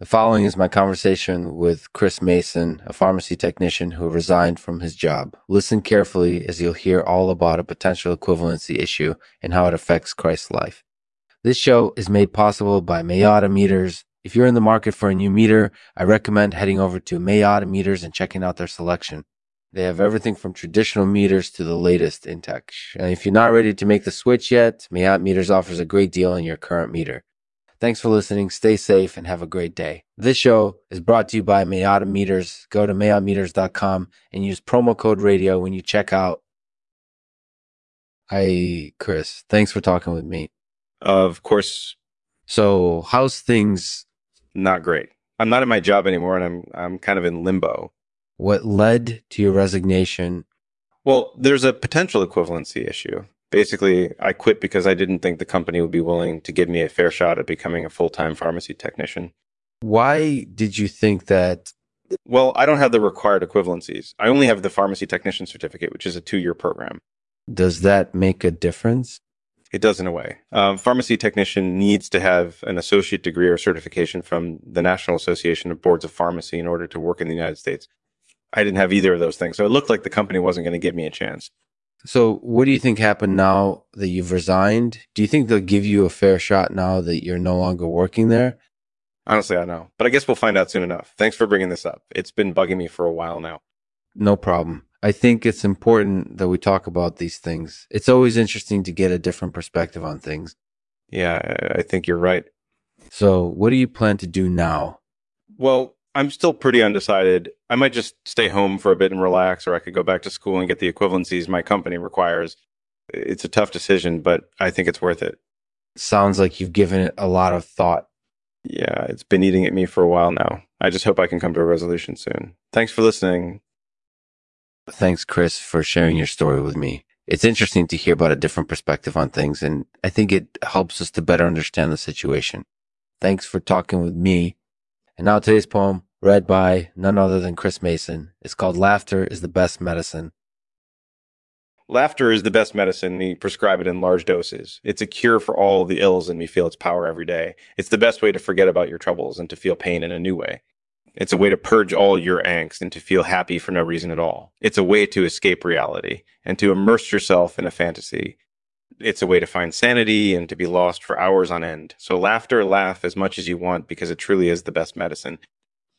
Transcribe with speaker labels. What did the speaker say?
Speaker 1: The following is my conversation with Chris Mason, a pharmacy technician who resigned from his job. Listen carefully as you'll hear all about a potential equivalency issue and how it affects Christ's life. This show is made possible by Mayada Meters. If you're in the market for a new meter, I recommend heading over to Mayada Meters and checking out their selection. They have everything from traditional meters to the latest in tech. And if you're not ready to make the switch yet, Mayada Meters offers a great deal on your current meter. Thanks for listening. Stay safe and have a great day. This show is brought to you by Mayada Meters. Go to mayadameters.com and use promo code radio when you check out. Hi, Chris. Thanks for talking with me.
Speaker 2: Of course,
Speaker 1: So, how's things?
Speaker 2: not great. I'm not at my job anymore and I'm I'm kind of in limbo.
Speaker 1: What led to your resignation?
Speaker 2: Well, there's a potential equivalency issue. Basically, I quit because I didn't think the company would be willing to give me a fair shot at becoming a full-time pharmacy technician.
Speaker 1: Why did you think that?
Speaker 2: Well, I don't have the required equivalencies. I only have the pharmacy technician certificate, which is a 2-year program.
Speaker 1: Does that make a difference?
Speaker 2: It does in a way. Um, pharmacy technician needs to have an associate degree or certification from the National Association of Boards of Pharmacy in order to work in the United States. I didn't have either of those things, so it looked like the company wasn't going to give me a chance.
Speaker 1: So, what do you think happened now that you've resigned? Do you think they'll give you a fair shot now that you're no longer working there?
Speaker 2: Honestly, I don't know, but I guess we'll find out soon enough. Thanks for bringing this up. It's been bugging me for a while now.
Speaker 1: No problem. I think it's important that we talk about these things. It's always interesting to get a different perspective on things.
Speaker 2: Yeah, I- I think you're right.
Speaker 1: So, what do you plan to do now?
Speaker 2: Well, I'm still pretty undecided. I might just stay home for a bit and relax, or I could go back to school and get the equivalencies my company requires. It's a tough decision, but I think it's worth it.
Speaker 1: Sounds like you've given it a lot of thought.
Speaker 2: Yeah, it's been eating at me for a while now. I just hope I can come to a resolution soon. Thanks for listening.
Speaker 1: Thanks, Chris, for sharing your story with me. It's interesting to hear about a different perspective on things, and I think it helps us to better understand the situation. Thanks for talking with me. And now today's poem, read by none other than Chris Mason, is called Laughter is the Best Medicine.
Speaker 2: Laughter is the best medicine. We prescribe it in large doses. It's a cure for all the ills, and we feel its power every day. It's the best way to forget about your troubles and to feel pain in a new way. It's a way to purge all your angst and to feel happy for no reason at all. It's a way to escape reality and to immerse yourself in a fantasy. It's a way to find sanity and to be lost for hours on end. So laughter, laugh as much as you want because it truly is the best medicine.